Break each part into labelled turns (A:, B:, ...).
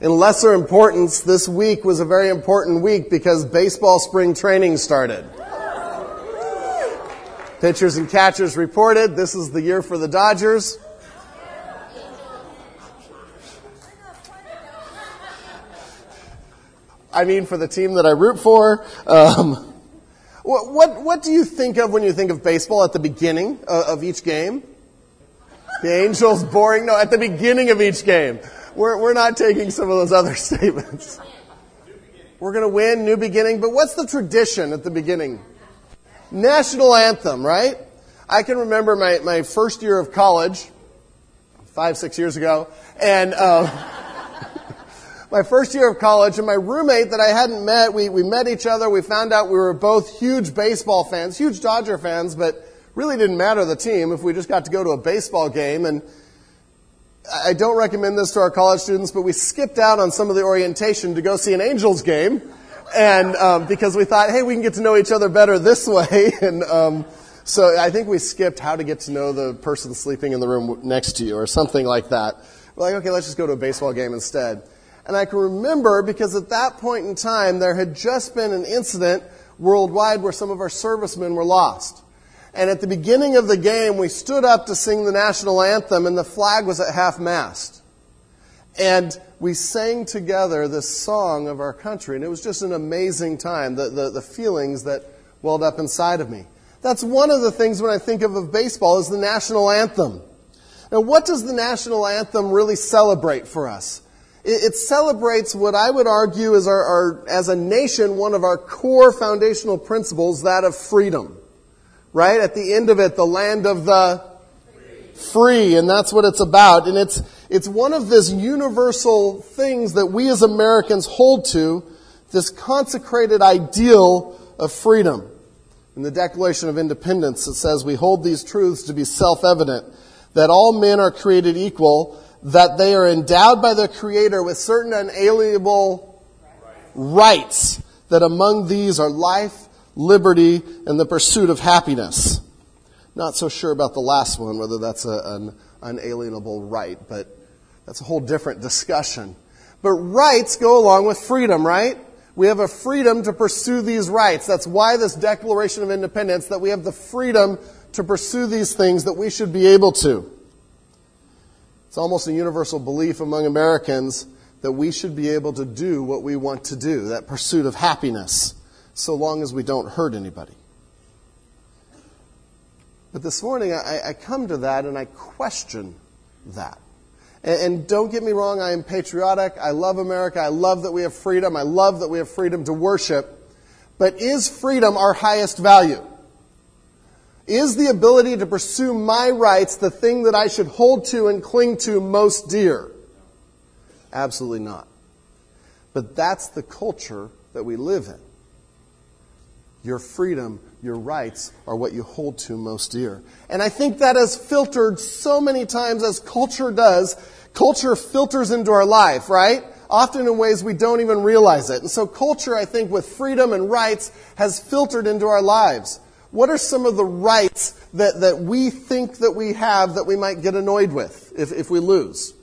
A: In lesser importance, this week was a very important week because baseball spring training started. Pitchers and catchers reported this is the year for the Dodgers. I mean, for the team that I root for. Um, what, what, what, do you think of when you think of baseball at the beginning of, of each game? The Angels boring? No, at the beginning of each game. We're, we're not taking some of those other statements. We're going to win, new beginning, but what's the tradition at the beginning? National anthem, right? I can remember my, my first year of college, five, six years ago, and um, my first year of college, and my roommate that I hadn't met, we, we met each other, we found out we were both huge baseball fans, huge Dodger fans, but really didn't matter the team if we just got to go to a baseball game, and I don't recommend this to our college students, but we skipped out on some of the orientation to go see an Angels game, and um, because we thought, hey, we can get to know each other better this way, and um, so I think we skipped how to get to know the person sleeping in the room next to you, or something like that. We're like, okay, let's just go to a baseball game instead. And I can remember because at that point in time, there had just been an incident worldwide where some of our servicemen were lost. And at the beginning of the game, we stood up to sing the national anthem, and the flag was at half mast. And we sang together this song of our country, and it was just an amazing time, the, the, the feelings that welled up inside of me. That's one of the things when I think of, of baseball is the national anthem. Now, what does the national anthem really celebrate for us? It, it celebrates what I would argue is our, our, as a nation, one of our core foundational principles, that of freedom right? At the end of it, the land of the free, and that's what it's about. And it's, it's one of these universal things that we as Americans hold to, this consecrated ideal of freedom. In the Declaration of Independence, it says, We hold these truths to be self evident that all men are created equal, that they are endowed by their Creator with certain unalienable rights, that among these are life, liberty, and the pursuit of happiness. Not so sure about the last one, whether that's a, an unalienable right, but that's a whole different discussion. But rights go along with freedom, right? We have a freedom to pursue these rights. That's why this Declaration of Independence, that we have the freedom to pursue these things that we should be able to. It's almost a universal belief among Americans that we should be able to do what we want to do, that pursuit of happiness so long as we don't hurt anybody. But this morning, I, I come to that and I question that. And, and don't get me wrong, I am patriotic. I love America. I love that we have freedom. I love that we have freedom to worship. But is freedom our highest value? Is the ability to pursue my rights the thing that I should hold to and cling to most dear? Absolutely not. But that's the culture that we live in. Your freedom, your rights are what you hold to most dear. And I think that has filtered so many times as culture does. Culture filters into our life, right? Often in ways we don't even realize it. And so culture, I think, with freedom and rights has filtered into our lives. What are some of the rights that, that we think that we have that we might get annoyed with if, if we lose?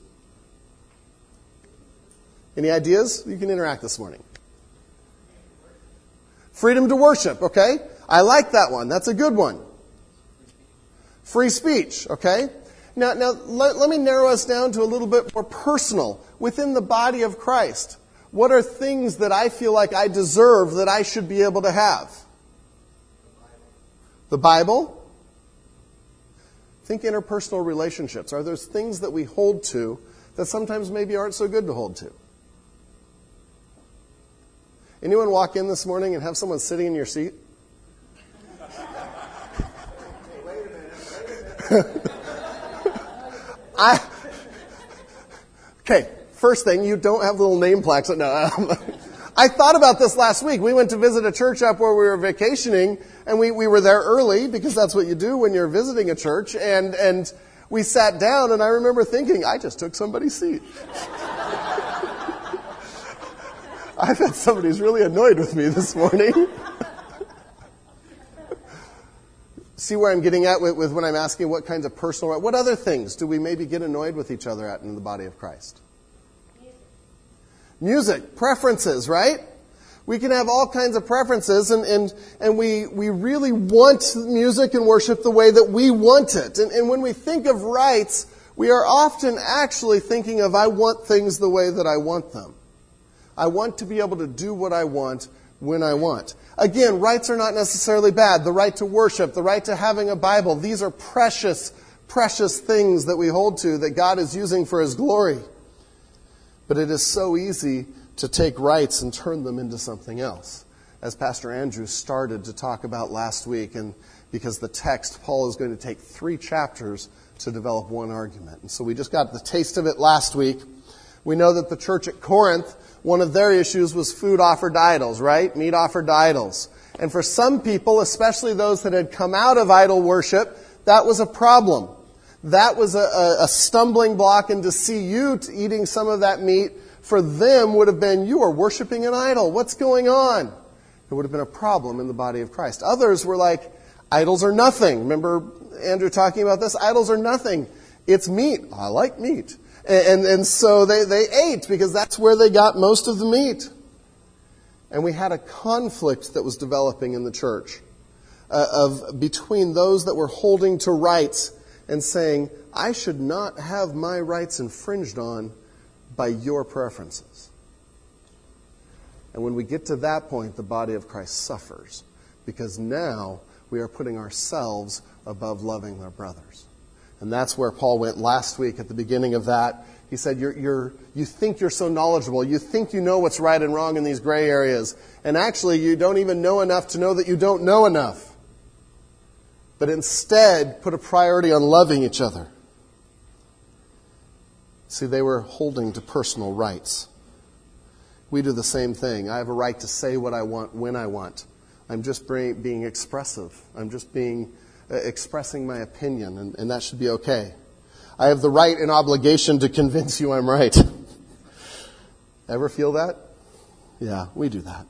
A: Any ideas? You can interact this morning. Freedom to worship, okay? I like that one. That's a good one. Free speech, okay? Now, now let, let me narrow us down to a little bit more personal. Within the body of Christ, what are things that I feel like I deserve that I should be able to have? The Bible? Think interpersonal relationships. Are there things that we hold to that sometimes maybe aren't so good to hold to? Anyone walk in this morning and have someone sitting in your seat? I okay. First thing, you don't have little name plaques. No, um, I thought about this last week. We went to visit a church up where we were vacationing, and we, we were there early because that's what you do when you're visiting a church. And and we sat down, and I remember thinking, I just took somebody's seat. I bet somebody's really annoyed with me this morning. See where I'm getting at with, with, when I'm asking what kinds of personal, what other things do we maybe get annoyed with each other at in the body of Christ? Music, preferences, right? We can have all kinds of preferences and, and, and we, we really want music and worship the way that we want it. And, and when we think of rights, we are often actually thinking of, I want things the way that I want them. I want to be able to do what I want when I want. Again, rights are not necessarily bad. The right to worship, the right to having a Bible, these are precious, precious things that we hold to that God is using for His glory. But it is so easy to take rights and turn them into something else. As Pastor Andrew started to talk about last week, and because the text, Paul is going to take three chapters to develop one argument. And so we just got the taste of it last week. We know that the church at Corinth, one of their issues was food offered to idols, right? Meat offered to idols. And for some people, especially those that had come out of idol worship, that was a problem. That was a, a stumbling block, and to see you eating some of that meat for them would have been, you are worshiping an idol. What's going on? It would have been a problem in the body of Christ. Others were like, idols are nothing. Remember Andrew talking about this? Idols are nothing. It's meat. I like meat. And, and, so they, they ate because that's where they got most of the meat. And we had a conflict that was developing in the church uh, of between those that were holding to rights and saying, I should not have my rights infringed on by your preferences. And when we get to that point, the body of Christ suffers because now we are putting ourselves above loving our brothers. And that's where Paul went last week at the beginning of that. He said, you're, you're, You think you're so knowledgeable. You think you know what's right and wrong in these gray areas. And actually, you don't even know enough to know that you don't know enough. But instead, put a priority on loving each other. See, they were holding to personal rights. We do the same thing. I have a right to say what I want when I want. I'm just being expressive. I'm just being Uh, expressing my opinion, and, and that should be okay. I have the right and obligation to convince you I'm right. Ever feel that? Yeah, we do that.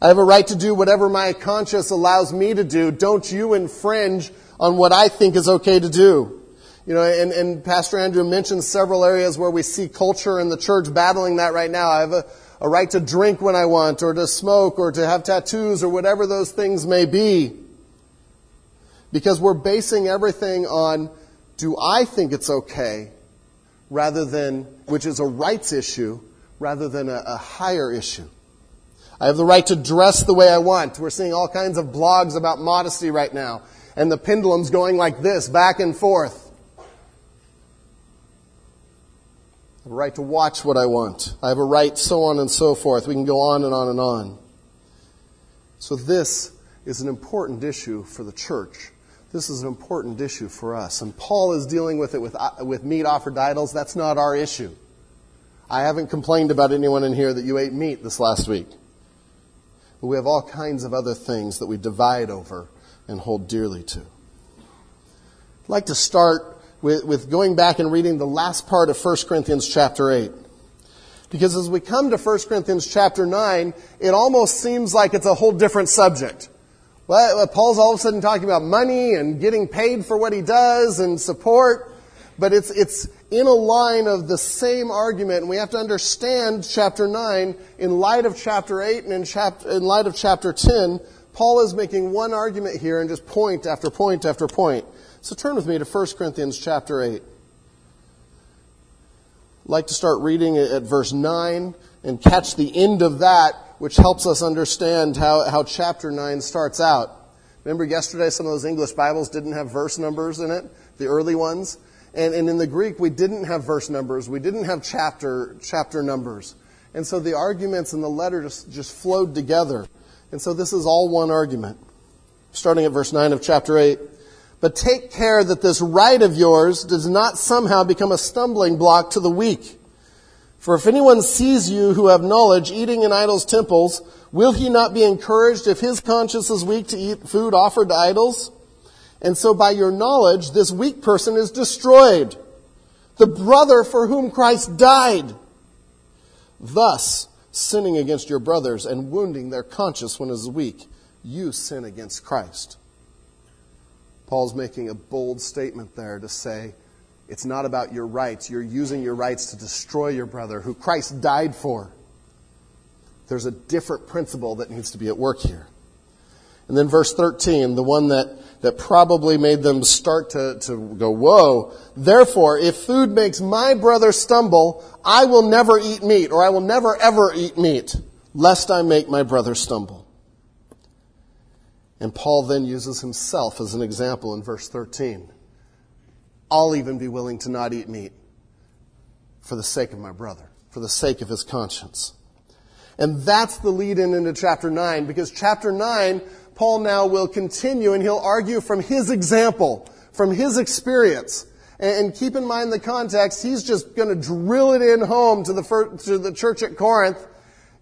A: I have a right to do whatever my conscience allows me to do. Don't you infringe on what I think is okay to do. You know, and, and Pastor Andrew mentioned several areas where we see culture in the church battling that right now. I have a, a right to drink when I want, or to smoke, or to have tattoos, or whatever those things may be. Because we're basing everything on, do I think it's okay, rather than, which is a rights issue, rather than a, a higher issue. I have the right to dress the way I want. We're seeing all kinds of blogs about modesty right now. And the pendulum's going like this, back and forth. I have a right to watch what I want. I have a right, so on and so forth. We can go on and on and on. So, this is an important issue for the church. This is an important issue for us. And Paul is dealing with it with, uh, with meat offered to idols. That's not our issue. I haven't complained about anyone in here that you ate meat this last week. But we have all kinds of other things that we divide over and hold dearly to. I'd like to start with, with going back and reading the last part of 1 Corinthians chapter 8. Because as we come to 1 Corinthians chapter 9, it almost seems like it's a whole different subject. Well, Paul's all of a sudden talking about money and getting paid for what he does and support, but it's, it's in a line of the same argument, and we have to understand chapter 9 in light of chapter 8 and in, chapter, in light of chapter 10. Paul is making one argument here and just point after point after point. So turn with me to 1 Corinthians chapter 8. I'd like to start reading at verse 9 and catch the end of that, which helps us understand how, how chapter 9 starts out. Remember yesterday some of those English Bibles didn't have verse numbers in it, the early ones? And, and in the Greek, we didn't have verse numbers. We didn't have chapter, chapter numbers. And so the arguments in the letter just, just flowed together. And so this is all one argument. Starting at verse 9 of chapter 8. But take care that this right of yours does not somehow become a stumbling block to the weak. For if anyone sees you who have knowledge eating in idols' temples, will he not be encouraged if his conscience is weak to eat food offered to idols? And so by your knowledge, this weak person is destroyed. The brother for whom Christ died. Thus, sinning against your brothers and wounding their conscience when it is weak, you sin against Christ. Paul's making a bold statement there to say, it's not about your rights. You're using your rights to destroy your brother who Christ died for. There's a different principle that needs to be at work here. And then verse 13, the one that, that probably made them start to, to go, whoa. Therefore, if food makes my brother stumble, I will never eat meat, or I will never ever eat meat, lest I make my brother stumble. And Paul then uses himself as an example in verse 13. I'll even be willing to not eat meat for the sake of my brother, for the sake of his conscience. And that's the lead in into chapter 9, because chapter 9, Paul now will continue and he'll argue from his example, from his experience. And keep in mind the context, he's just going to drill it in home to the, first, to the church at Corinth.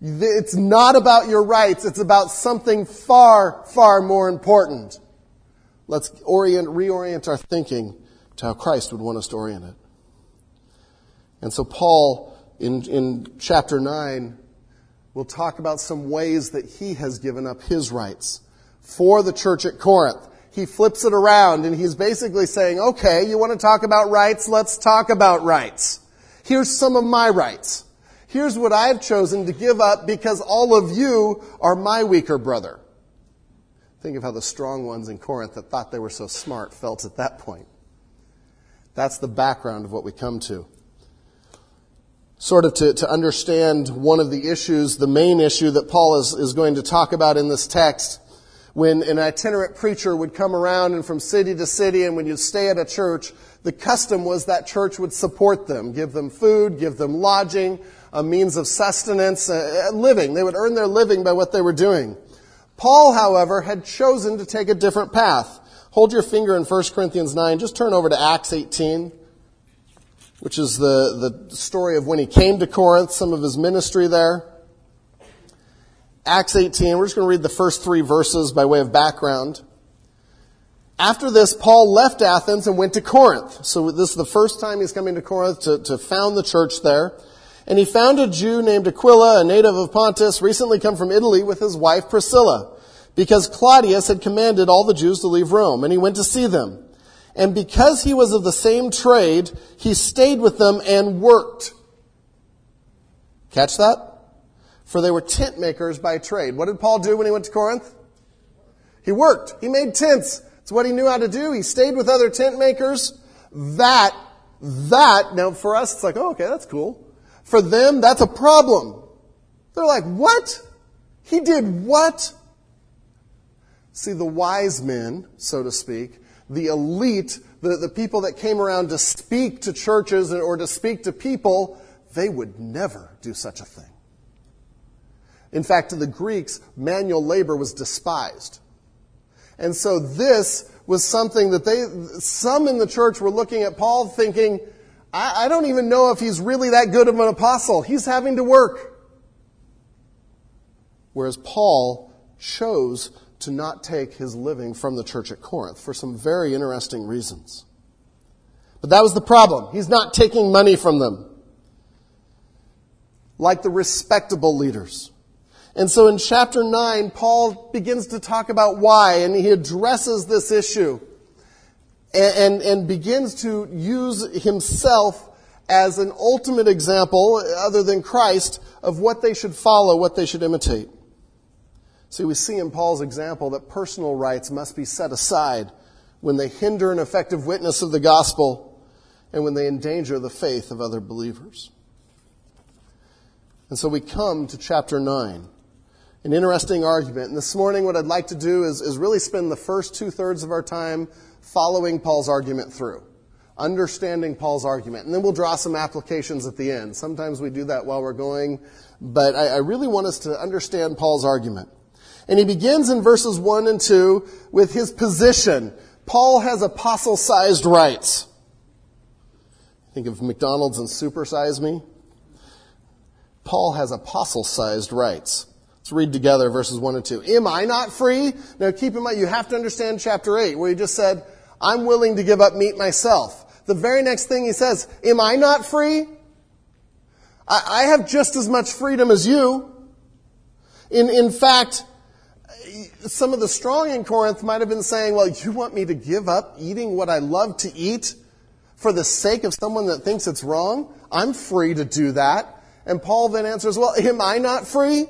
A: It's not about your rights, it's about something far, far more important. Let's orient, reorient our thinking to how Christ would want us to orient it. And so Paul, in, in chapter 9, will talk about some ways that he has given up his rights for the church at Corinth. He flips it around and he's basically saying, okay, you want to talk about rights? Let's talk about rights. Here's some of my rights. Here's what I've chosen to give up because all of you are my weaker brother. Think of how the strong ones in Corinth that thought they were so smart felt at that point. That's the background of what we come to sort of to, to understand one of the issues, the main issue that Paul is, is going to talk about in this text. When an itinerant preacher would come around and from city to city, and when you'd stay at a church, the custom was that church would support them, give them food, give them lodging, a means of sustenance, uh, living. They would earn their living by what they were doing. Paul, however, had chosen to take a different path. Hold your finger in 1 Corinthians 9. Just turn over to Acts 18 which is the, the story of when he came to Corinth, some of his ministry there. Acts 18, we're just going to read the first three verses by way of background. After this, Paul left Athens and went to Corinth. So this is the first time he's coming to Corinth to, to found the church there. And he found a Jew named Aquila, a native of Pontus, recently come from Italy with his wife Priscilla, because Claudius had commanded all the Jews to leave Rome, and he went to see them. And because he was of the same trade, he stayed with them and worked. Catch that? For they were tent makers by trade. What did Paul do when he went to Corinth? He worked. He made tents. It's what he knew how to do. He stayed with other tent makers. That, that, now for us, it's like, oh, okay, that's cool. For them, that's a problem. They're like, what? He did what? See, the wise men, so to speak, the elite, the, the people that came around to speak to churches or to speak to people, they would never do such a thing. In fact, to the Greeks, manual labor was despised. And so this was something that they, some in the church were looking at Paul thinking, I, I don't even know if he's really that good of an apostle. He's having to work. Whereas Paul chose to not take his living from the church at Corinth for some very interesting reasons. But that was the problem. He's not taking money from them. Like the respectable leaders. And so in chapter 9, Paul begins to talk about why, and he addresses this issue and, and, and begins to use himself as an ultimate example, other than Christ, of what they should follow, what they should imitate. See, we see in Paul's example that personal rights must be set aside when they hinder an effective witness of the gospel and when they endanger the faith of other believers. And so we come to chapter 9, an interesting argument. And this morning, what I'd like to do is, is really spend the first two thirds of our time following Paul's argument through, understanding Paul's argument. And then we'll draw some applications at the end. Sometimes we do that while we're going, but I, I really want us to understand Paul's argument. And he begins in verses 1 and 2 with his position. Paul has apostle sized rights. Think of McDonald's and supersize me. Paul has apostle sized rights. Let's read together verses 1 and 2. Am I not free? Now keep in mind, you have to understand chapter 8, where he just said, I'm willing to give up meat myself. The very next thing he says, Am I not free? I, I have just as much freedom as you. In, in fact, some of the strong in Corinth might have been saying, well, you want me to give up eating what I love to eat for the sake of someone that thinks it's wrong? I'm free to do that. And Paul then answers, well, am I not free?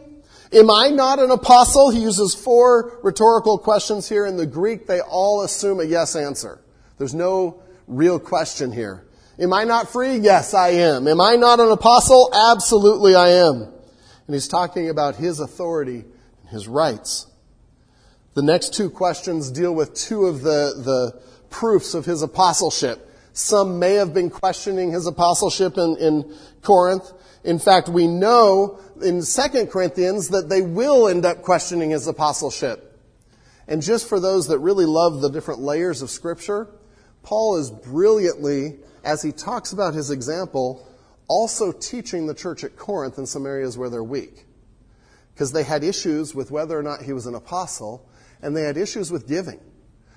A: Am I not an apostle? He uses four rhetorical questions here. In the Greek, they all assume a yes answer. There's no real question here. Am I not free? Yes, I am. Am I not an apostle? Absolutely, I am. And he's talking about his authority and his rights. The next two questions deal with two of the, the proofs of his apostleship. Some may have been questioning his apostleship in, in Corinth. In fact, we know in 2 Corinthians that they will end up questioning his apostleship. And just for those that really love the different layers of Scripture, Paul is brilliantly, as he talks about his example, also teaching the church at Corinth in some areas where they're weak. Because they had issues with whether or not he was an apostle, and they had issues with giving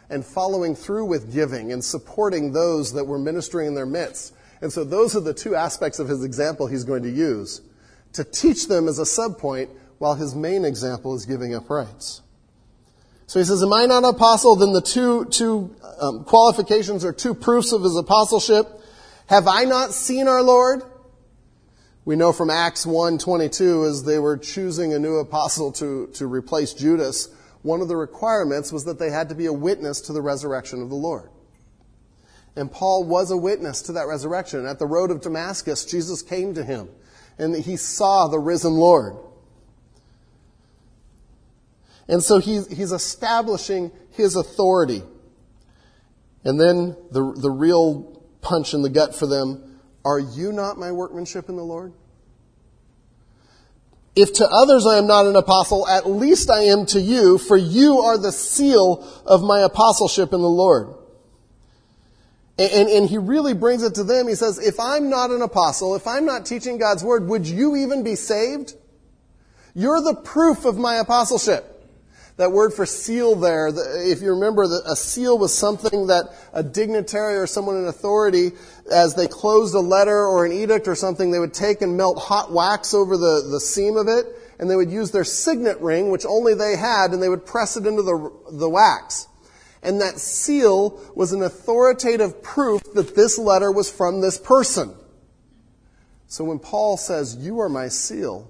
A: and following through with giving and supporting those that were ministering in their midst. And so those are the two aspects of his example he's going to use to teach them as a subpoint while his main example is giving up rights. So he says, Am I not an apostle? Then the two, two um, qualifications or two proofs of his apostleship. Have I not seen our Lord? We know from Acts 1.22 as they were choosing a new apostle to, to replace Judas, one of the requirements was that they had to be a witness to the resurrection of the Lord. And Paul was a witness to that resurrection. At the road of Damascus, Jesus came to him and he saw the risen Lord. And so he's, he's establishing his authority. And then the, the real punch in the gut for them are you not my workmanship in the Lord? If to others I am not an apostle, at least I am to you, for you are the seal of my apostleship in the Lord. And, and, and, he really brings it to them. He says, if I'm not an apostle, if I'm not teaching God's word, would you even be saved? You're the proof of my apostleship. That word for seal there, if you remember, that a seal was something that a dignitary or someone in authority, as they closed a letter or an edict or something, they would take and melt hot wax over the, the seam of it, and they would use their signet ring, which only they had, and they would press it into the, the wax. And that seal was an authoritative proof that this letter was from this person. So when Paul says, You are my seal,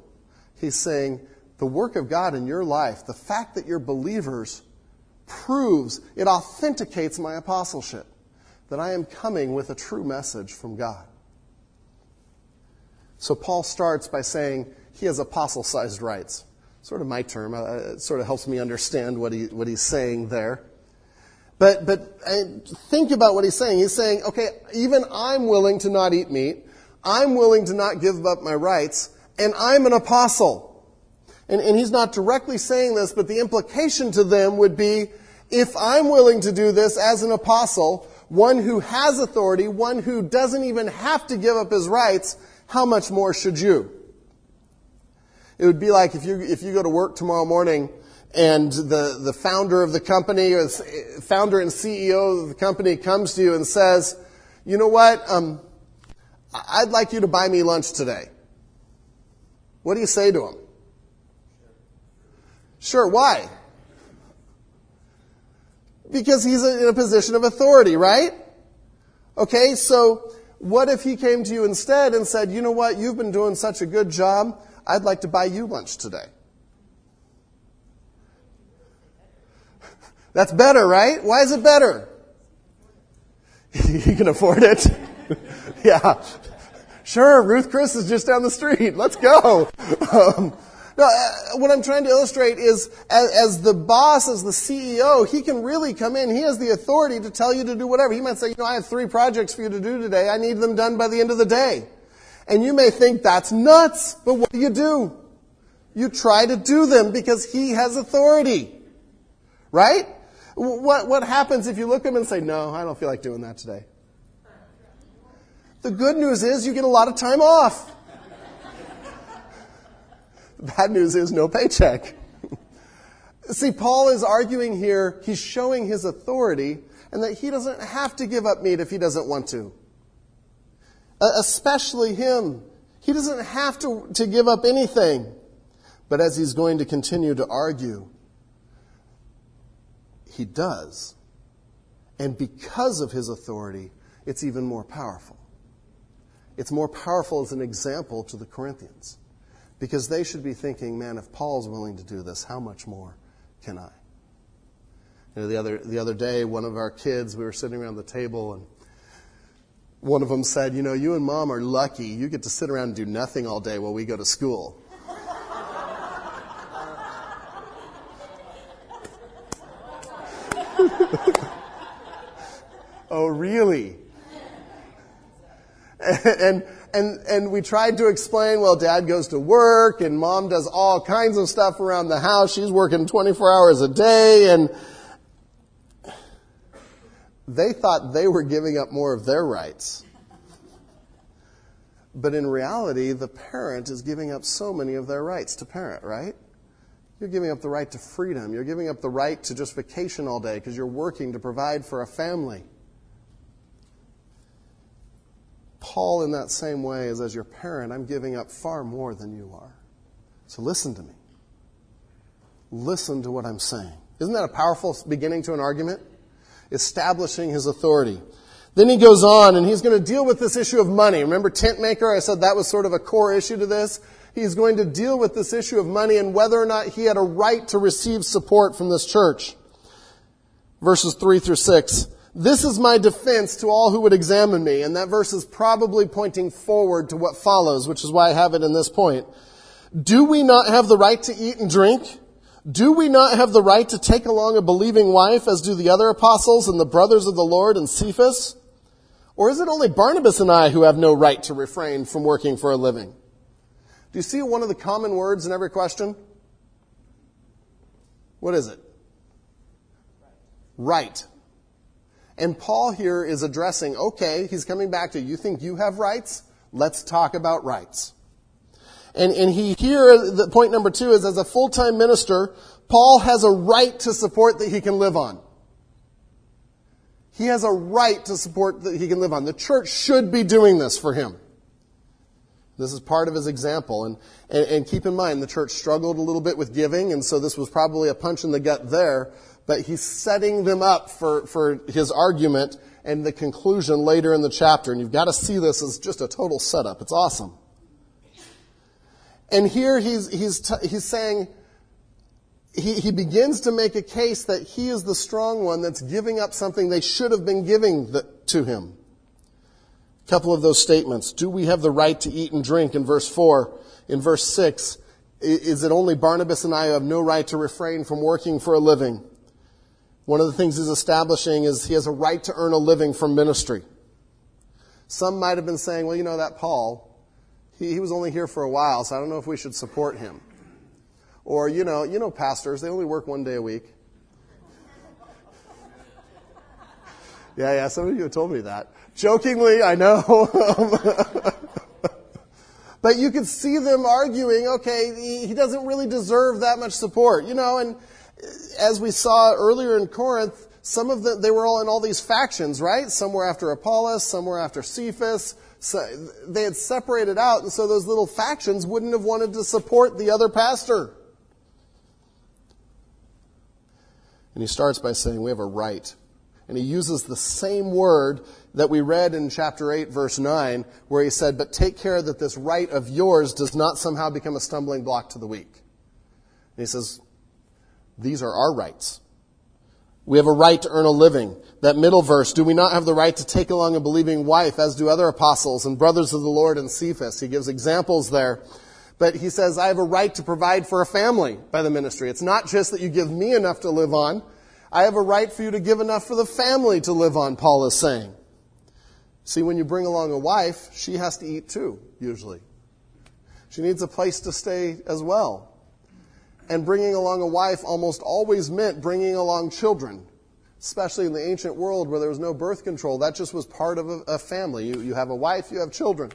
A: he's saying, the work of God in your life, the fact that you're believers, proves, it authenticates my apostleship, that I am coming with a true message from God. So Paul starts by saying he has apostle sized rights. Sort of my term. Uh, it sort of helps me understand what, he, what he's saying there. But, but think about what he's saying. He's saying, okay, even I'm willing to not eat meat. I'm willing to not give up my rights. And I'm an apostle. And, and he's not directly saying this, but the implication to them would be, if I'm willing to do this as an apostle, one who has authority, one who doesn't even have to give up his rights, how much more should you? It would be like if you, if you go to work tomorrow morning and the, the founder of the company or founder and CEO of the company comes to you and says, you know what, um, I'd like you to buy me lunch today. What do you say to him? Sure, why? Because he's in a position of authority, right? Okay, so what if he came to you instead and said, you know what, you've been doing such a good job, I'd like to buy you lunch today? That's better, right? Why is it better? you can afford it. yeah. Sure, Ruth Chris is just down the street. Let's go. Um, no, uh, what I'm trying to illustrate is as, as, the boss, as the CEO, he can really come in. He has the authority to tell you to do whatever. He might say, you know, I have three projects for you to do today. I need them done by the end of the day. And you may think that's nuts, but what do you do? You try to do them because he has authority. Right? What, what happens if you look at him and say, no, I don't feel like doing that today? The good news is you get a lot of time off. Bad news is no paycheck. See, Paul is arguing here, he's showing his authority and that he doesn't have to give up meat if he doesn't want to. Especially him. He doesn't have to, to give up anything. But as he's going to continue to argue, he does. And because of his authority, it's even more powerful. It's more powerful as an example to the Corinthians Because they should be thinking, man, if Paul's willing to do this, how much more can I? You know, the other, the other day, one of our kids, we were sitting around the table and one of them said, You know, you and mom are lucky. You get to sit around and do nothing all day while we go to school. oh, really? and, and, and we tried to explain, well, dad goes to work and mom does all kinds of stuff around the house. She's working 24 hours a day and they thought they were giving up more of their rights. But in reality, the parent is giving up so many of their rights to parent, right? You're giving up the right to freedom. You're giving up the right to just vacation all day because you're working to provide for a family. Paul, in that same way, is as your parent, I'm giving up far more than you are. So listen to me. Listen to what I'm saying. Isn't that a powerful beginning to an argument? Establishing his authority. Then he goes on and he's going to deal with this issue of money. Remember tent maker? I said that was sort of a core issue to this. He's going to deal with this issue of money and whether or not he had a right to receive support from this church. Verses 3 through 6. This is my defense to all who would examine me. And that verse is probably pointing forward to what follows, which is why I have it in this point. Do we not have the right to eat and drink? Do we not have the right to take along a believing wife as do the other apostles and the brothers of the Lord and Cephas? Or is it only Barnabas and I who have no right to refrain from working for a living? Do you see one of the common words in every question? What is it? Right. And Paul here is addressing, okay, he's coming back to, you think you have rights? Let's talk about rights. And, and he here, the point number two is as a full-time minister, Paul has a right to support that he can live on. He has a right to support that he can live on. The church should be doing this for him. This is part of his example. And, and, and, keep in mind, the church struggled a little bit with giving, and so this was probably a punch in the gut there but he's setting them up for, for his argument and the conclusion later in the chapter. And you've got to see this as just a total setup. It's awesome. And here he's, he's, t- he's saying, he, he begins to make a case that he is the strong one that's giving up something they should have been giving the, to him. A couple of those statements. Do we have the right to eat and drink in verse 4? In verse 6, is it only Barnabas and I who have no right to refrain from working for a living? One of the things he's establishing is he has a right to earn a living from ministry. Some might have been saying, well, you know, that Paul, he, he was only here for a while, so I don't know if we should support him. Or, you know, you know, pastors, they only work one day a week. yeah, yeah, some of you have told me that. Jokingly, I know. but you could see them arguing, okay, he, he doesn't really deserve that much support, you know, and as we saw earlier in Corinth, some of them, they were all in all these factions, right? Some were after Apollos, some were after Cephas. So they had separated out, and so those little factions wouldn't have wanted to support the other pastor. And he starts by saying, We have a right. And he uses the same word that we read in chapter 8, verse 9, where he said, But take care that this right of yours does not somehow become a stumbling block to the weak. And he says, these are our rights. We have a right to earn a living. That middle verse, do we not have the right to take along a believing wife, as do other apostles and brothers of the Lord and Cephas? He gives examples there. But he says, I have a right to provide for a family by the ministry. It's not just that you give me enough to live on. I have a right for you to give enough for the family to live on, Paul is saying. See, when you bring along a wife, she has to eat too, usually. She needs a place to stay as well. And bringing along a wife almost always meant bringing along children, especially in the ancient world where there was no birth control. That just was part of a, a family. You, you have a wife, you have children.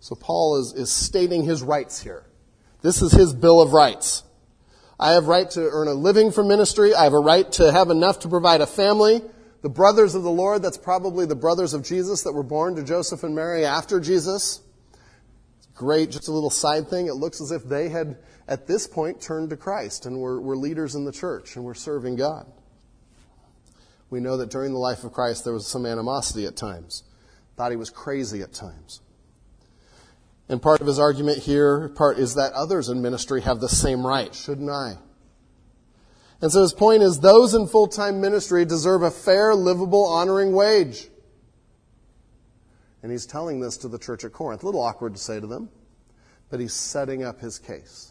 A: So Paul is, is stating his rights here. This is his Bill of Rights. I have right to earn a living from ministry. I have a right to have enough to provide a family. The brothers of the Lord, that's probably the brothers of Jesus that were born to Joseph and Mary after Jesus great, just a little side thing. It looks as if they had, at this point, turned to Christ and were, were leaders in the church and were serving God. We know that during the life of Christ there was some animosity at times. Thought he was crazy at times. And part of his argument here part is that others in ministry have the same right, shouldn't I? And so his point is those in full-time ministry deserve a fair, livable, honoring wage. And he's telling this to the church at Corinth. A little awkward to say to them, but he's setting up his case.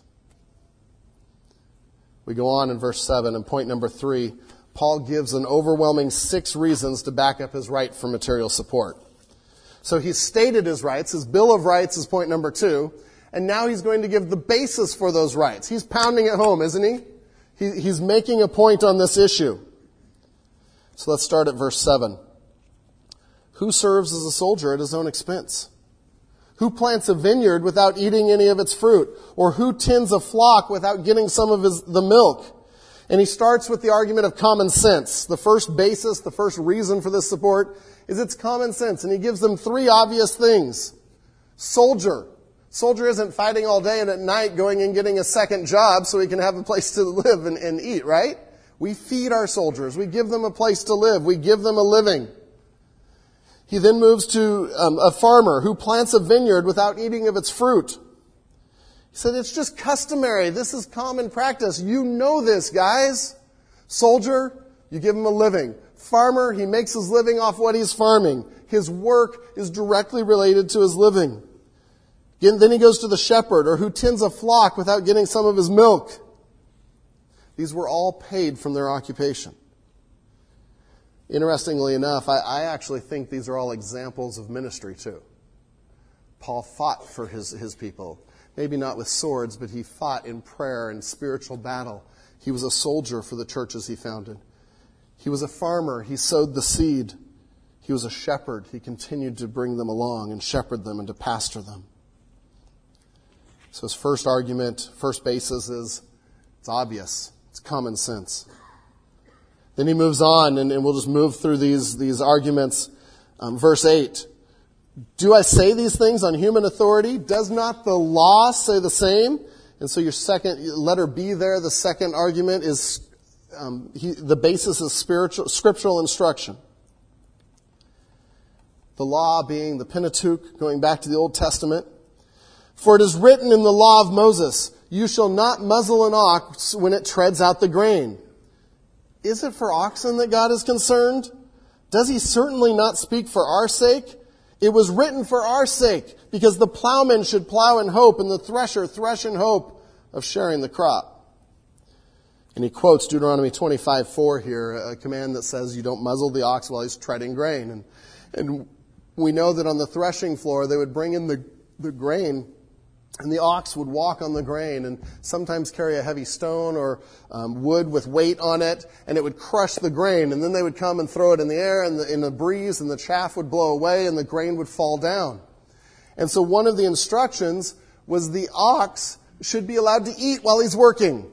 A: We go on in verse 7 and point number 3. Paul gives an overwhelming six reasons to back up his right for material support. So he's stated his rights. His Bill of Rights is point number two. And now he's going to give the basis for those rights. He's pounding it home, isn't he? he he's making a point on this issue. So let's start at verse 7. Who serves as a soldier at his own expense? Who plants a vineyard without eating any of its fruit? Or who tends a flock without getting some of his, the milk? And he starts with the argument of common sense. The first basis, the first reason for this support is it's common sense. And he gives them three obvious things. Soldier. Soldier isn't fighting all day and at night going and getting a second job so he can have a place to live and, and eat, right? We feed our soldiers. We give them a place to live. We give them a living. He then moves to um, a farmer who plants a vineyard without eating of its fruit. He said, it's just customary. This is common practice. You know this, guys. Soldier, you give him a living. Farmer, he makes his living off what he's farming. His work is directly related to his living. Then he goes to the shepherd or who tends a flock without getting some of his milk. These were all paid from their occupation. Interestingly enough, I, I, actually think these are all examples of ministry too. Paul fought for his, his people. Maybe not with swords, but he fought in prayer and spiritual battle. He was a soldier for the churches he founded. He was a farmer. He sowed the seed. He was a shepherd. He continued to bring them along and shepherd them and to pastor them. So his first argument, first basis is it's obvious. It's common sense. Then he moves on, and, and we'll just move through these, these arguments. Um, verse 8. Do I say these things on human authority? Does not the law say the same? And so your second, letter B there, the second argument is um, he, the basis is spiritual, scriptural instruction. The law being the Pentateuch, going back to the Old Testament. For it is written in the law of Moses, you shall not muzzle an ox when it treads out the grain. Is it for oxen that God is concerned? Does he certainly not speak for our sake? It was written for our sake, because the plowman should plow in hope and the thresher thresh in hope of sharing the crop. And he quotes Deuteronomy 25, 4 here, a command that says you don't muzzle the ox while he's treading grain. And, and we know that on the threshing floor, they would bring in the, the grain and the ox would walk on the grain and sometimes carry a heavy stone or um, wood with weight on it, and it would crush the grain. And then they would come and throw it in the air and the, in the breeze, and the chaff would blow away, and the grain would fall down. And so one of the instructions was the ox should be allowed to eat while he's working.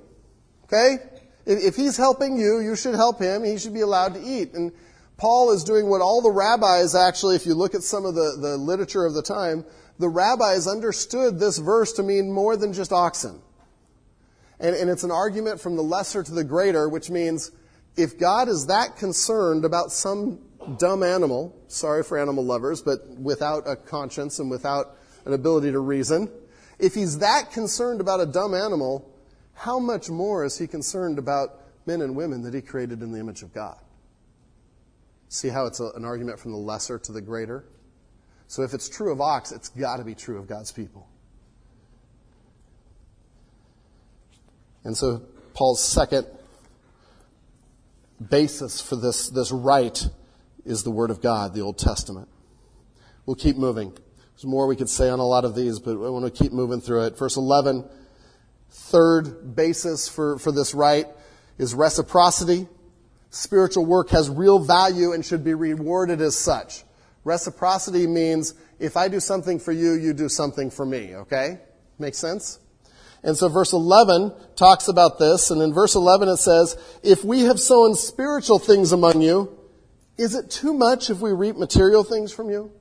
A: Okay? If he's helping you, you should help him. He should be allowed to eat. And Paul is doing what all the rabbis actually, if you look at some of the, the literature of the time, the rabbis understood this verse to mean more than just oxen. And, and it's an argument from the lesser to the greater, which means if God is that concerned about some dumb animal, sorry for animal lovers, but without a conscience and without an ability to reason, if he's that concerned about a dumb animal, how much more is he concerned about men and women that he created in the image of God? See how it's a, an argument from the lesser to the greater? So if it's true of ox, it's got to be true of God's people. And so Paul's second basis for this, this right is the Word of God, the Old Testament. We'll keep moving. There's more we could say on a lot of these, but I want to keep moving through it. Verse 11, third basis for, for this right is reciprocity. Spiritual work has real value and should be rewarded as such. Reciprocity means if I do something for you, you do something for me, okay? Make sense? And so verse 11 talks about this, and in verse 11 it says, If we have sown spiritual things among you, is it too much if we reap material things from you?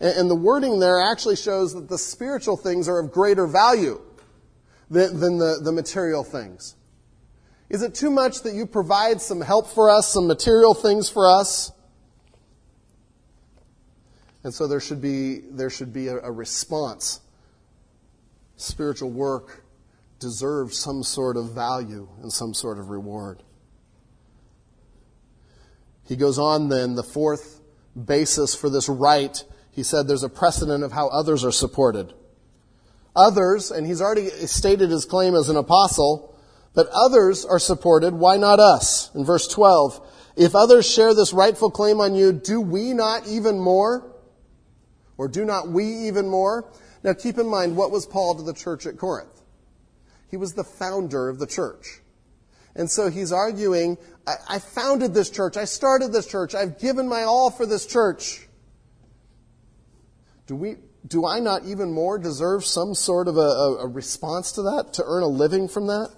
A: And, the wording there actually shows that the spiritual things are of greater value than, than the, the material things. Is it too much that you provide some help for us, some material things for us? And so there should be, there should be a, a response. Spiritual work deserves some sort of value and some sort of reward. He goes on then, the fourth basis for this right, he said there's a precedent of how others are supported. Others, and he's already stated his claim as an apostle, but others are supported, why not us? In verse 12, if others share this rightful claim on you, do we not even more? Or do not we even more? Now keep in mind, what was Paul to the church at Corinth? He was the founder of the church. And so he's arguing, I, I founded this church, I started this church, I've given my all for this church. Do we, do I not even more deserve some sort of a, a, a response to that, to earn a living from that?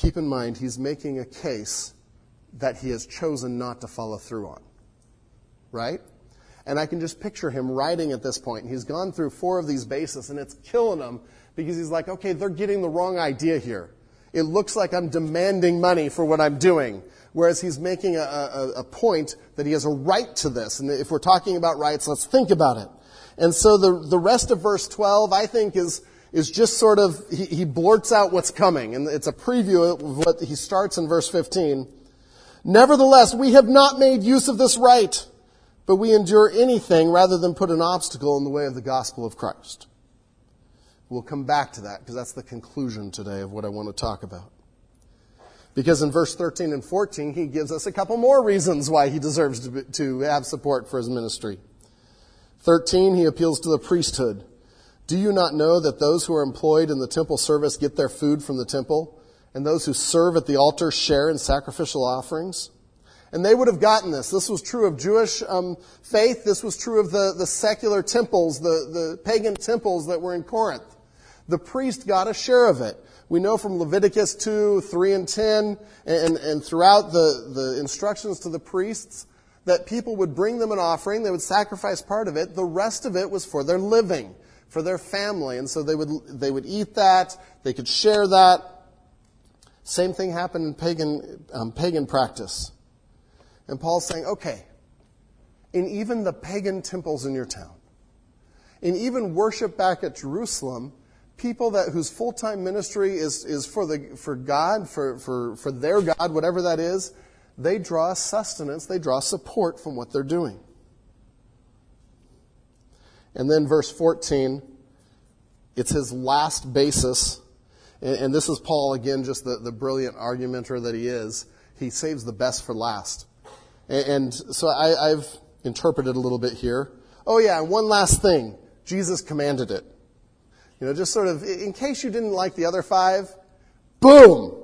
A: keep in mind he's making a case that he has chosen not to follow through on. Right? And I can just picture him writing at this point. He's gone through four of these bases and it's killing him because he's like, okay, they're getting the wrong idea here. It looks like I'm demanding money for what I'm doing. Whereas he's making a, a, a point that he has a right to this. And if we're talking about rights, let's think about it. And so the, the rest of verse 12, I think, is is just sort of, he, he blurts out what's coming. And it's a preview of what he starts in verse 15. Nevertheless, we have not made use of this right, but we endure anything rather than put an obstacle in the way of the gospel of Christ. We'll come back to that because that's the conclusion today of what I want to talk about. Because in verse 13 and 14, he gives us a couple more reasons why he deserves to, be, to have support for his ministry. 13, he appeals to the priesthood. Do you not know that those who are employed in the temple service get their food from the temple, and those who serve at the altar share in sacrificial offerings? And they would have gotten this. This was true of Jewish um, faith. This was true of the, the secular temples, the, the pagan temples that were in Corinth. The priest got a share of it. We know from Leviticus 2, 3, and 10, and, and throughout the, the instructions to the priests, that people would bring them an offering, they would sacrifice part of it, the rest of it was for their living for their family. And so they would, they would eat that, they could share that. Same thing happened in pagan, um, pagan practice. And Paul's saying, okay, in even the pagan temples in your town, in even worship back at Jerusalem, people that whose full-time ministry is, is for the for God, for, for, for their God, whatever that is, they draw sustenance, they draw support from what they're doing. And then verse 14, it's his last basis. And, and this is Paul, again, just the, the brilliant argumenter that he is. He saves the best for last. And, and so I, I've interpreted a little bit here. Oh, yeah, and one last thing Jesus commanded it. You know, just sort of, in case you didn't like the other five, boom!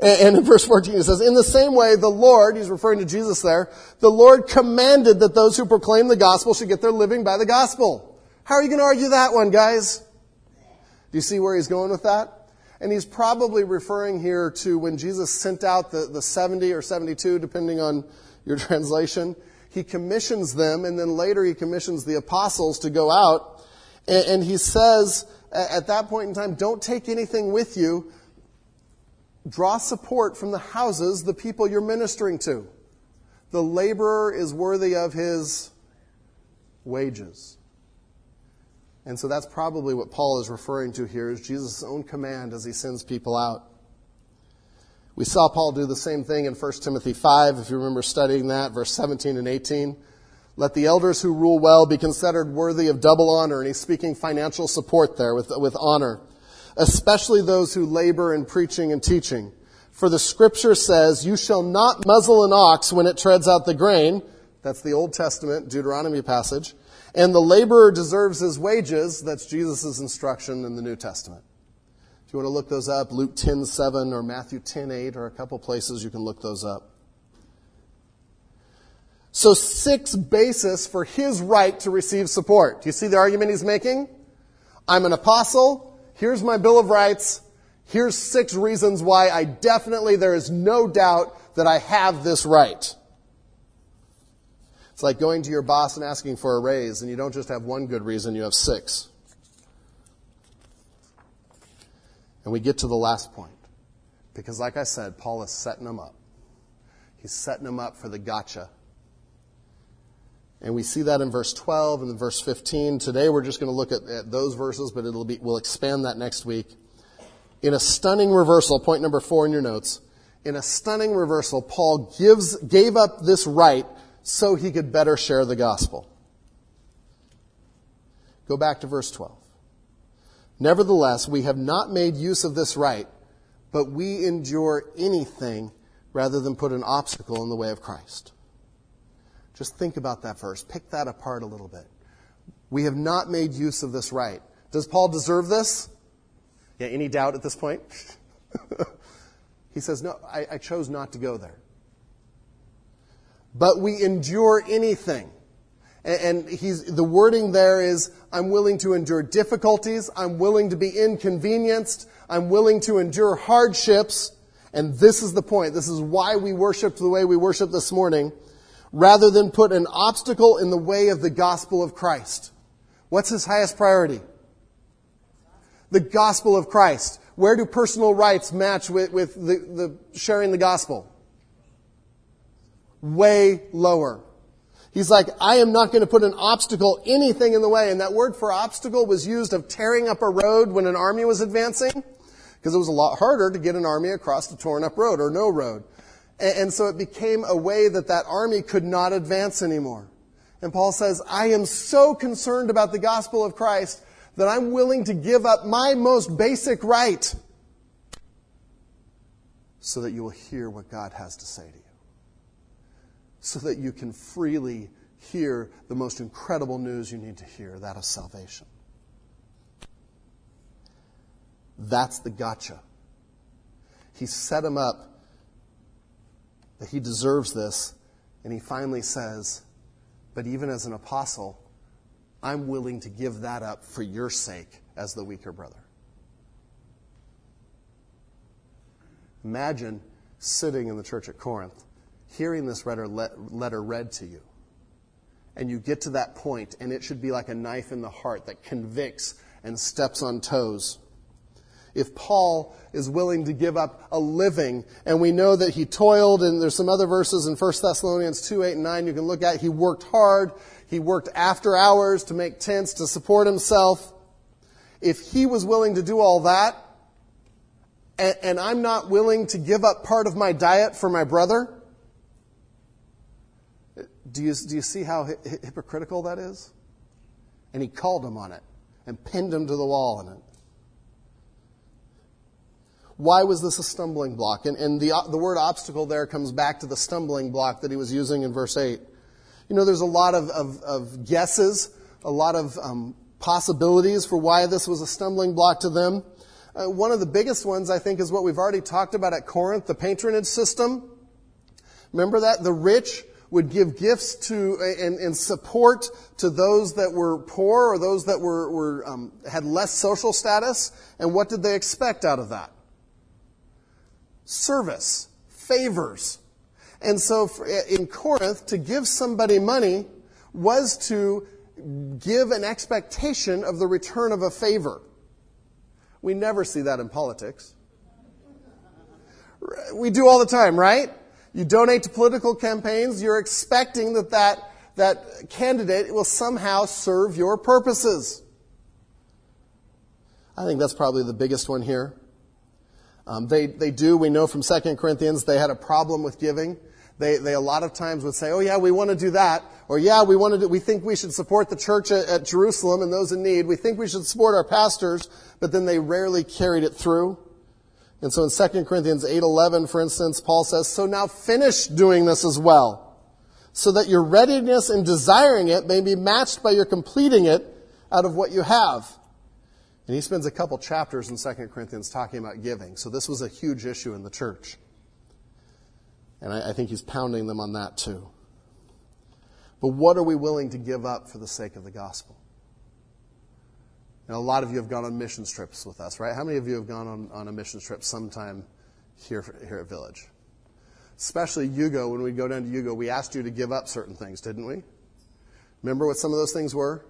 A: And in verse 14 it says, In the same way, the Lord, he's referring to Jesus there, the Lord commanded that those who proclaim the gospel should get their living by the gospel. How are you going to argue that one, guys? Do you see where he's going with that? And he's probably referring here to when Jesus sent out the, the 70 or 72, depending on your translation. He commissions them, and then later he commissions the apostles to go out. And, and he says, at that point in time, don't take anything with you Draw support from the houses, the people you're ministering to. The laborer is worthy of his wages. And so that's probably what Paul is referring to here is Jesus' own command as he sends people out. We saw Paul do the same thing in 1 Timothy 5, if you remember studying that, verse 17 and 18. Let the elders who rule well be considered worthy of double honor. And he's speaking financial support there with, with honor especially those who labor in preaching and teaching. For the scripture says, you shall not muzzle an ox when it treads out the grain. That's the Old Testament Deuteronomy passage. And the laborer deserves his wages. That's Jesus' instruction in the New Testament. If you want to look those up, Luke 10, 7 or Matthew 10, 8 or a couple places you can look those up. So six basis for his right to receive support. Do you see the argument he's making? I'm an apostle. Here's my Bill of Rights. Here's six reasons why I definitely, there is no doubt that I have this right. It's like going to your boss and asking for a raise, and you don't just have one good reason, you have six. And we get to the last point. Because, like I said, Paul is setting them up. He's setting them up for the gotcha. And we see that in verse 12 and verse 15. Today we're just going to look at, at those verses, but it'll be, we'll expand that next week. In a stunning reversal, point number four in your notes, in a stunning reversal, Paul gives, gave up this right so he could better share the gospel. Go back to verse 12. Nevertheless, we have not made use of this right, but we endure anything rather than put an obstacle in the way of Christ. Just think about that verse. Pick that apart a little bit. We have not made use of this right. Does Paul deserve this? Yeah, any doubt at this point? he says, No, I, I chose not to go there. But we endure anything. And, he's, the wording there is, I'm willing to endure difficulties. I'm willing to be inconvenienced. I'm willing to endure hardships. And this is the point. This is why we worshiped the way we worship this morning rather than put an obstacle in the way of the gospel of Christ. What's his highest priority? The gospel of Christ. Where do personal rights match with, with the, the sharing the gospel? Way lower. He's like, I am not going to put an obstacle, anything in the way. And that word for obstacle was used of tearing up a road when an army was advancing, because it was a lot harder to get an army across a torn up road or no road. And so it became a way that that army could not advance anymore. And Paul says, I am so concerned about the gospel of Christ that I'm willing to give up my most basic right so that you will hear what God has to say to you. So that you can freely hear the most incredible news you need to hear, that of salvation. That's the gotcha. He set him up that he deserves this. And he finally says, But even as an apostle, I'm willing to give that up for your sake as the weaker brother. Imagine sitting in the church at Corinth, hearing this letter, read to you. And you get to that point, and it should be like a knife in the heart that convicts and steps on toes if Paul is willing to give up a living. And we know that he toiled, and there's some other verses in 1 Thessalonians 2, 8, and 9 you can look at. He worked hard. He worked after hours to make tents to support himself. If he was willing to do all that, and, and I'm not willing to give up part of my diet for my brother, do you, do you see how hi- hypocritical that is? And he called him on it and pinned him to the wall in it. Why was this a stumbling block? And, and the, the word obstacle there comes back to the stumbling block that he was using in verse 8. You know, there's a lot of, of, of guesses, a lot of um, possibilities for why this was a stumbling block to them. Uh, one of the biggest ones, I think, is what we've already talked about at Corinth, the patronage system. Remember that? The rich would give gifts to and, and support to those that were poor or those that were, were um, had less social status. And what did they expect out of that? service, favors. And so in Corinth, to give somebody money was to give an expectation of the return of a favor. We never see that in politics. We do all the time, right? You donate to political campaigns, you're expecting that that, that candidate will somehow serve your purposes. I think that's probably the biggest one here. Um, they, they do, we know from 2 Corinthians, they had a problem with giving. They, they a lot of times would say, oh yeah, we want to do that. Or yeah, we want to do, we think we should support the church at, at Jerusalem and those in need. We think we should support our pastors, but then they rarely carried it through. And so in 2 Corinthians 8:11, for instance, Paul says, "So now finish doing this as well, so that your readiness in desiring it may be matched by your completing it out of what you have." And he spends a couple chapters in 2 Corinthians talking about giving. So this was a huge issue in the church. And I, I think he's pounding them on that too. But what are we willing to give up for the sake of the gospel? Now, a lot of you have gone on mission trips with us, right? How many of you have gone on, on a mission trip sometime here, here at Village? Especially Yugo, when we go down to Yugo, we asked you to give up certain things, didn't we? Remember what some of those things were?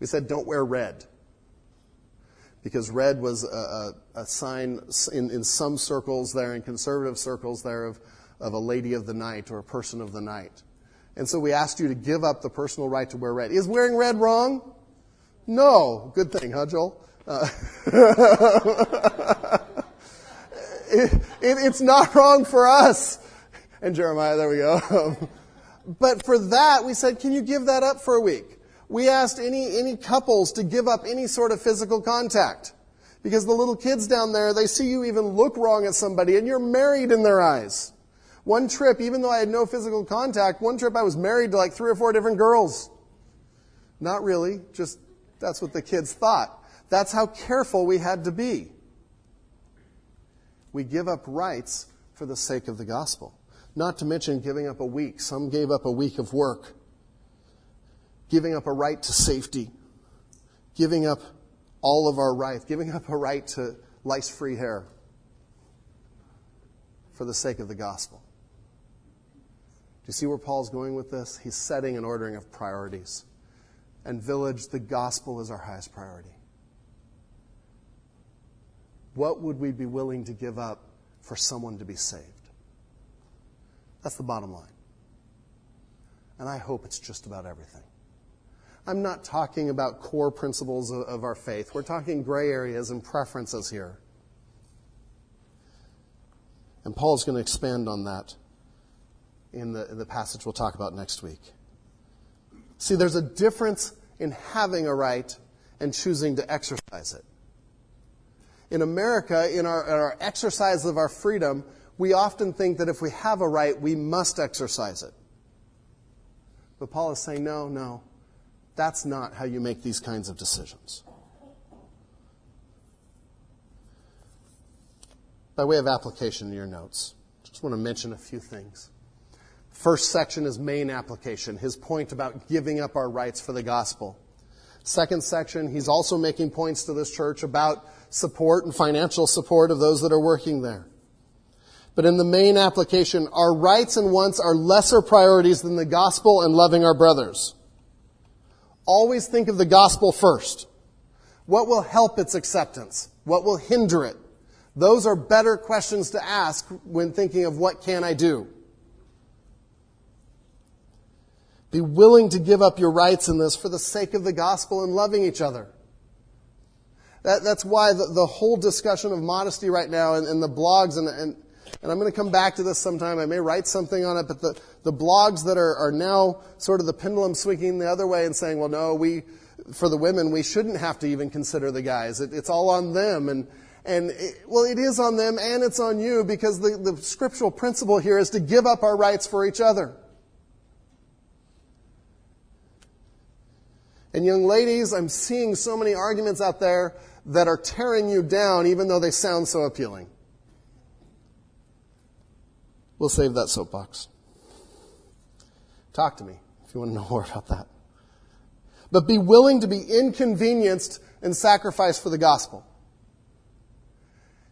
A: We said, don't wear red because red was a, a, a sign in, in, some circles there, in conservative circles there, of, of a lady of the night or a person of the night. And so we asked you to give up the personal right to wear red. Is wearing red wrong? No. Good thing, huh, Joel? Uh, it, it, it's not wrong for us. And Jeremiah, there we go. but for that, we said, can you give that up for a week? We asked any, any couples to give up any sort of physical contact. Because the little kids down there, they see you even look wrong at somebody and you're married in their eyes. One trip, even though I had no physical contact, one trip I was married to like three or four different girls. Not really, just that's what the kids thought. That's how careful we had to be. We give up rights for the sake of the gospel. Not to mention giving up a week. Some gave up a week of work. Giving up a right to safety. Giving up all of our rights. Giving up a right to lice free hair for the sake of the gospel. Do you see where Paul's going with this? He's setting an ordering of priorities. And, village, the gospel is our highest priority. What would we be willing to give up for someone to be saved? That's the bottom line. And I hope it's just about everything. I'm not talking about core principles of, of our faith. We're talking gray areas and preferences here. And Paul's going to expand on that in the, in the passage we'll talk about next week. See, there's a difference in having a right and choosing to exercise it. In America, in our, in our exercise of our freedom, we often think that if we have a right, we must exercise it. But Paul is saying, no, no, that's not how you make these kinds of decisions. By way of application in your notes, just want to mention a few things. First section is main application, his point about giving up our rights for the gospel. Second section, he's also making points to this church about support and financial support of those that are working there. But in the main application, our rights and wants are lesser priorities than the gospel and loving our brothers. Always think of the gospel first. What will help its acceptance? What will hinder it? Those are better questions to ask when thinking of what can I do? Be willing to give up your rights in this for the sake of the gospel and loving each other. That, that's why the, the, whole discussion of modesty right now and, and the blogs, and, and, and I'm going to come back to this sometime. I may write something on it, but the, the blogs that are, are now sort of the pendulum swinging the other way and saying, well, no, we, for the women, we shouldn't have to even consider the guys. It, it's all on them. And, and it, well, it is on them and it's on you because the, the scriptural principle here is to give up our rights for each other. And young ladies, I'm seeing so many arguments out there that are tearing you down even though they sound so appealing. We'll save that soapbox. Talk to me if you want to know more about that. But be willing to be inconvenienced and sacrifice for the gospel.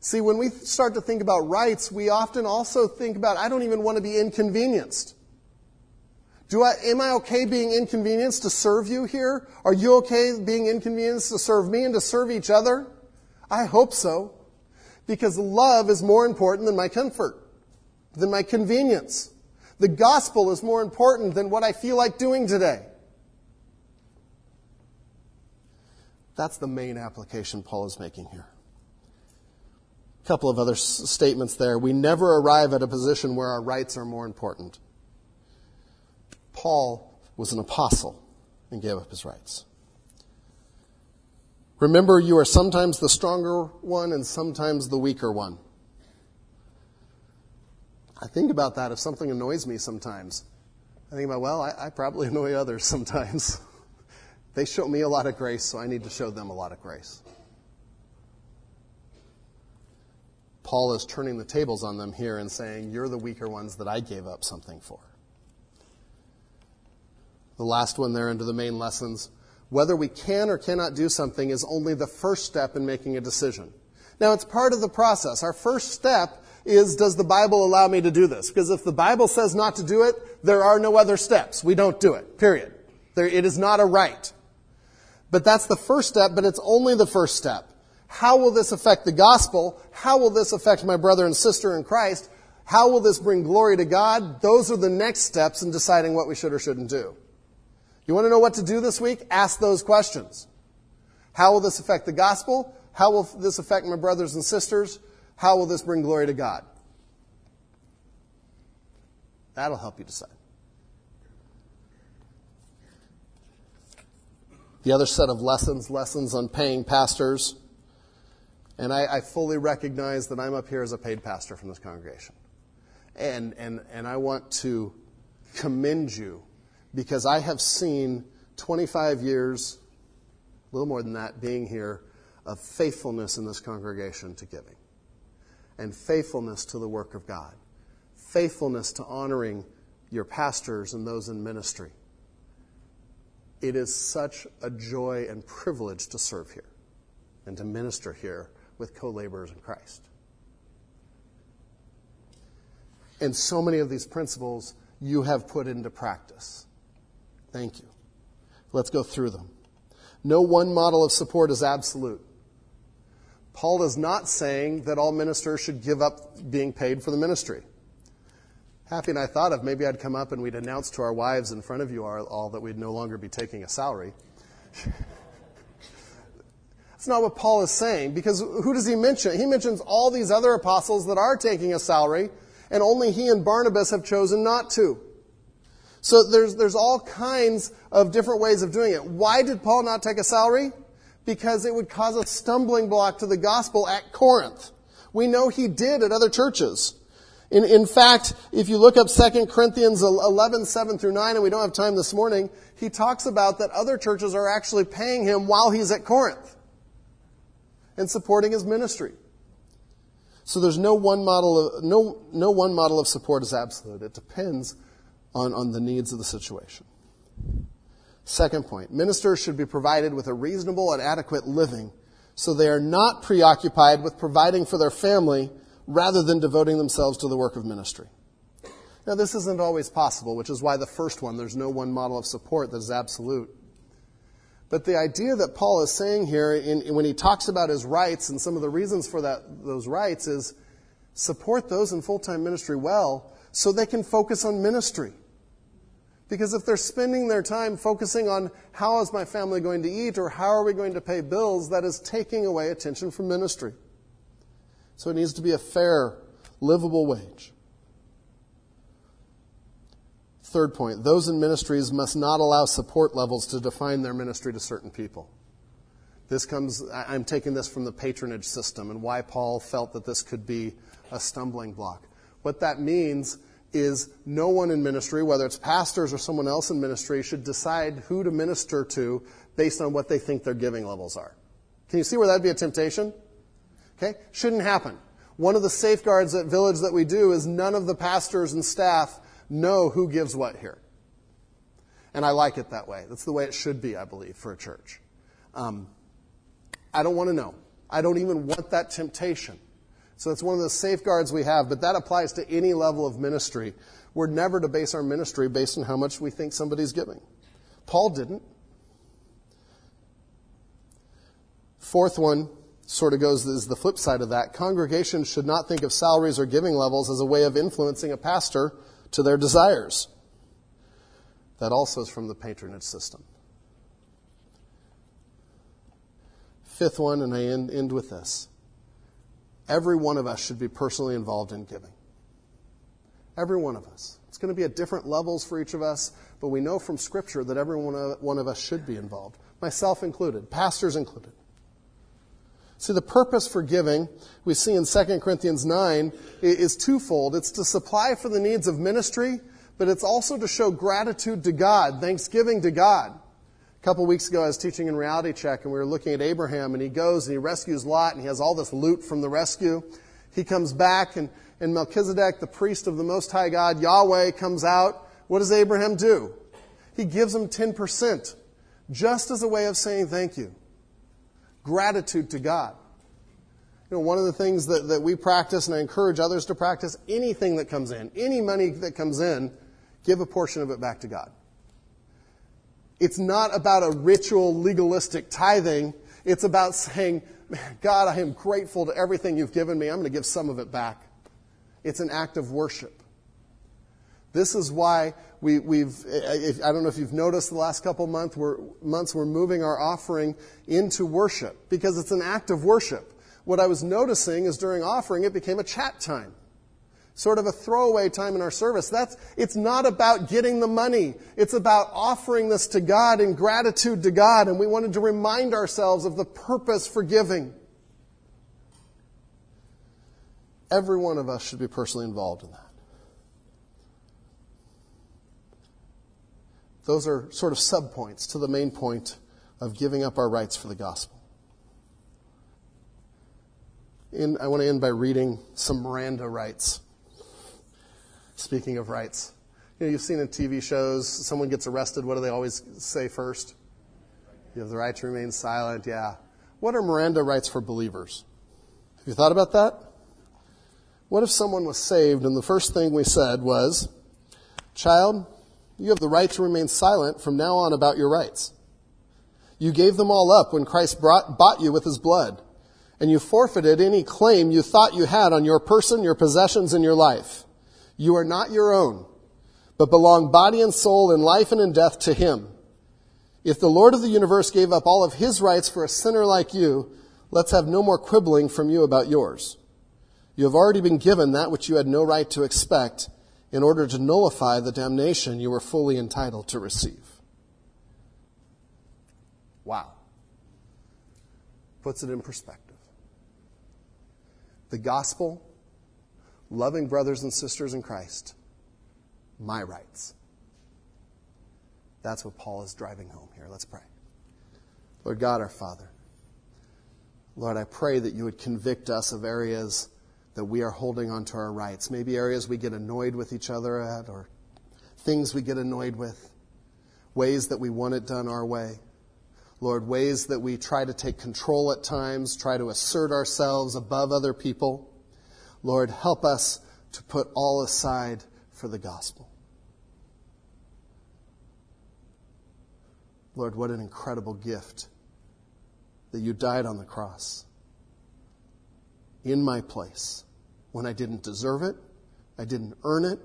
A: See, when we start to think about rights, we often also think about, I don't even want to be inconvenienced. Do I, am I okay being inconvenienced to serve you here? Are you okay being inconvenienced to serve me and to serve each other? I hope so. Because love is more important than my comfort, than my convenience. The gospel is more important than what I feel like doing today. That's the main application Paul is making here. A couple of other s- statements there. We never arrive at a position where our rights are more important. Paul was an apostle and gave up his rights. Remember, you are sometimes the stronger one and sometimes the weaker one. I think about that if something annoys me sometimes. I think about, well, I, I probably annoy others sometimes. they show me a lot of grace, so I need to show them a lot of grace. Paul is turning the tables on them here and saying, You're the weaker ones that I gave up something for the last one there under the main lessons. Whether we can or cannot do something is only the first step in making a decision. Now, it's part of the process. Our first step is, does the Bible allow me to do this? Because if the Bible says not to do it, there are no other steps. We don't do it. Period. There, it is not a right. But that's the first step, but it's only the first step. How will this affect the gospel? How will this affect my brother and sister in Christ? How will this bring glory to God? Those are the next steps in deciding what we should or shouldn't do. You want to know what to do this week? Ask those questions. How will this affect the gospel? How will this affect my brothers and sisters? How will this bring glory to God? That'll help you decide. The other set of lessons, lessons on paying pastors. And I, I, fully recognize that I'm up here as a paid pastor from this congregation. And, and, and I want to commend you because I have seen 25 years, a little more than that, being here of faithfulness in this congregation to giving and faithfulness to the work of God, faithfulness to honoring your pastors and those in ministry. It is such a joy and privilege to serve here and to minister here with co laborers in Christ. And so many of these principles you have put into practice. Thank you. Let's go through them. No one model of support is absolute. Paul is not saying that all ministers should give up being paid for the ministry. Happy and I thought of maybe I'd come up and we'd announce to our wives in front of you all that we'd no longer be taking a salary. That's not what Paul is saying because who does he mention? He mentions all these other apostles that are taking a salary and only he and Barnabas have chosen not to. So there's, there's all kinds of different ways of doing it. Why did Paul not take a salary? Because it would cause a stumbling block to the gospel at Corinth. We know he did at other churches. In, in fact, if you look up 2 Corinthians 11, 7 through 9, and we don't have time this morning, he talks about that other churches are actually paying him while he's at Corinth and supporting his ministry. So there's no one model of, no, no one model of support is absolute. It depends on, on the needs of the situation. Second point ministers should be provided with a reasonable and adequate living so they are not preoccupied with providing for their family rather than devoting themselves to the work of ministry. Now, this isn't always possible, which is why the first one, there's no one model of support that is absolute. But the idea that Paul is saying here, in, when he talks about his rights and some of the reasons for that, those rights, is support those in full time ministry well so they can focus on ministry. Because if they're spending their time focusing on how is my family going to eat or how are we going to pay bills, that is taking away attention from ministry. So it needs to be a fair, livable wage. Third point those in ministries must not allow support levels to define their ministry to certain people. This comes, I'm taking this from the patronage system and why Paul felt that this could be a stumbling block. What that means is no one in ministry, whether it's pastors or someone else in ministry, should decide who to minister to based on what they think their giving levels are. Can you see where that'd be a temptation? Okay? Shouldn't happen. One of the safeguards at Village that we do is none of the pastors and staff know who gives what here. And I like it that way. That's the way it should be, I believe, for a church. Um, I don't want to know. I don't even want that temptation. So it's one of the safeguards we have, but that applies to any level of ministry. We're never to base our ministry based on how much we think somebody's giving. Paul didn't. Fourth one sort of goes is the flip side of that. Congregations should not think of salaries or giving levels as a way of influencing a pastor to their desires. That also is from the patronage system. Fifth one, and I end, end with this. Every one of us should be personally involved in giving. Every one of us. It's going to be at different levels for each of us, but we know from Scripture that every one of us should be involved, myself included, pastors included. See, the purpose for giving, we see in 2 Corinthians 9, is twofold. It's to supply for the needs of ministry, but it's also to show gratitude to God, thanksgiving to God. A couple weeks ago, I was teaching in Reality Check, and we were looking at Abraham, and he goes and he rescues Lot, and he has all this loot from the rescue. He comes back, and, and Melchizedek, the priest of the Most High God, Yahweh, comes out. What does Abraham do? He gives him 10%, just as a way of saying thank you gratitude to God. You know, one of the things that, that we practice, and I encourage others to practice, anything that comes in, any money that comes in, give a portion of it back to God. It's not about a ritual, legalistic tithing. It's about saying, God, I am grateful to everything you've given me. I'm going to give some of it back. It's an act of worship. This is why we, have I don't know if you've noticed the last couple month, we're, months, we're moving our offering into worship because it's an act of worship. What I was noticing is during offering, it became a chat time. Sort of a throwaway time in our service. That's, it's not about getting the money. It's about offering this to God in gratitude to God. And we wanted to remind ourselves of the purpose for giving. Every one of us should be personally involved in that. Those are sort of subpoints to the main point of giving up our rights for the gospel. In, I want to end by reading some Miranda rights. Speaking of rights, you know, you've seen in TV shows, someone gets arrested, what do they always say first? You have the right to remain silent, yeah. What are Miranda rights for believers? Have you thought about that? What if someone was saved and the first thing we said was, Child, you have the right to remain silent from now on about your rights. You gave them all up when Christ brought, bought you with his blood, and you forfeited any claim you thought you had on your person, your possessions, and your life. You are not your own, but belong body and soul in life and in death to him. If the Lord of the universe gave up all of his rights for a sinner like you, let's have no more quibbling from you about yours. You have already been given that which you had no right to expect in order to nullify the damnation you were fully entitled to receive. Wow. Puts it in perspective. The gospel, loving brothers and sisters in Christ, my rights. That's what Paul is driving home here. Let's pray. Lord God, our Father, Lord, I pray that you would convict us of areas that we are holding on to our rights. Maybe areas we get annoyed with each other at, or things we get annoyed with, ways that we want it done our way. Lord, ways that we try to take control at times, try to assert ourselves above other people. Lord, help us to put all aside for the gospel. Lord, what an incredible gift that you died on the cross in my place when I didn't deserve it, I didn't earn it.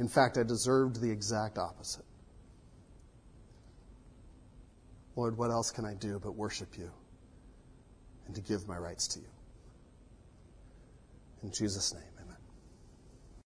A: In fact, I deserved the exact opposite. Lord, what else can I do but worship you and to give my rights to you? In Jesus' name.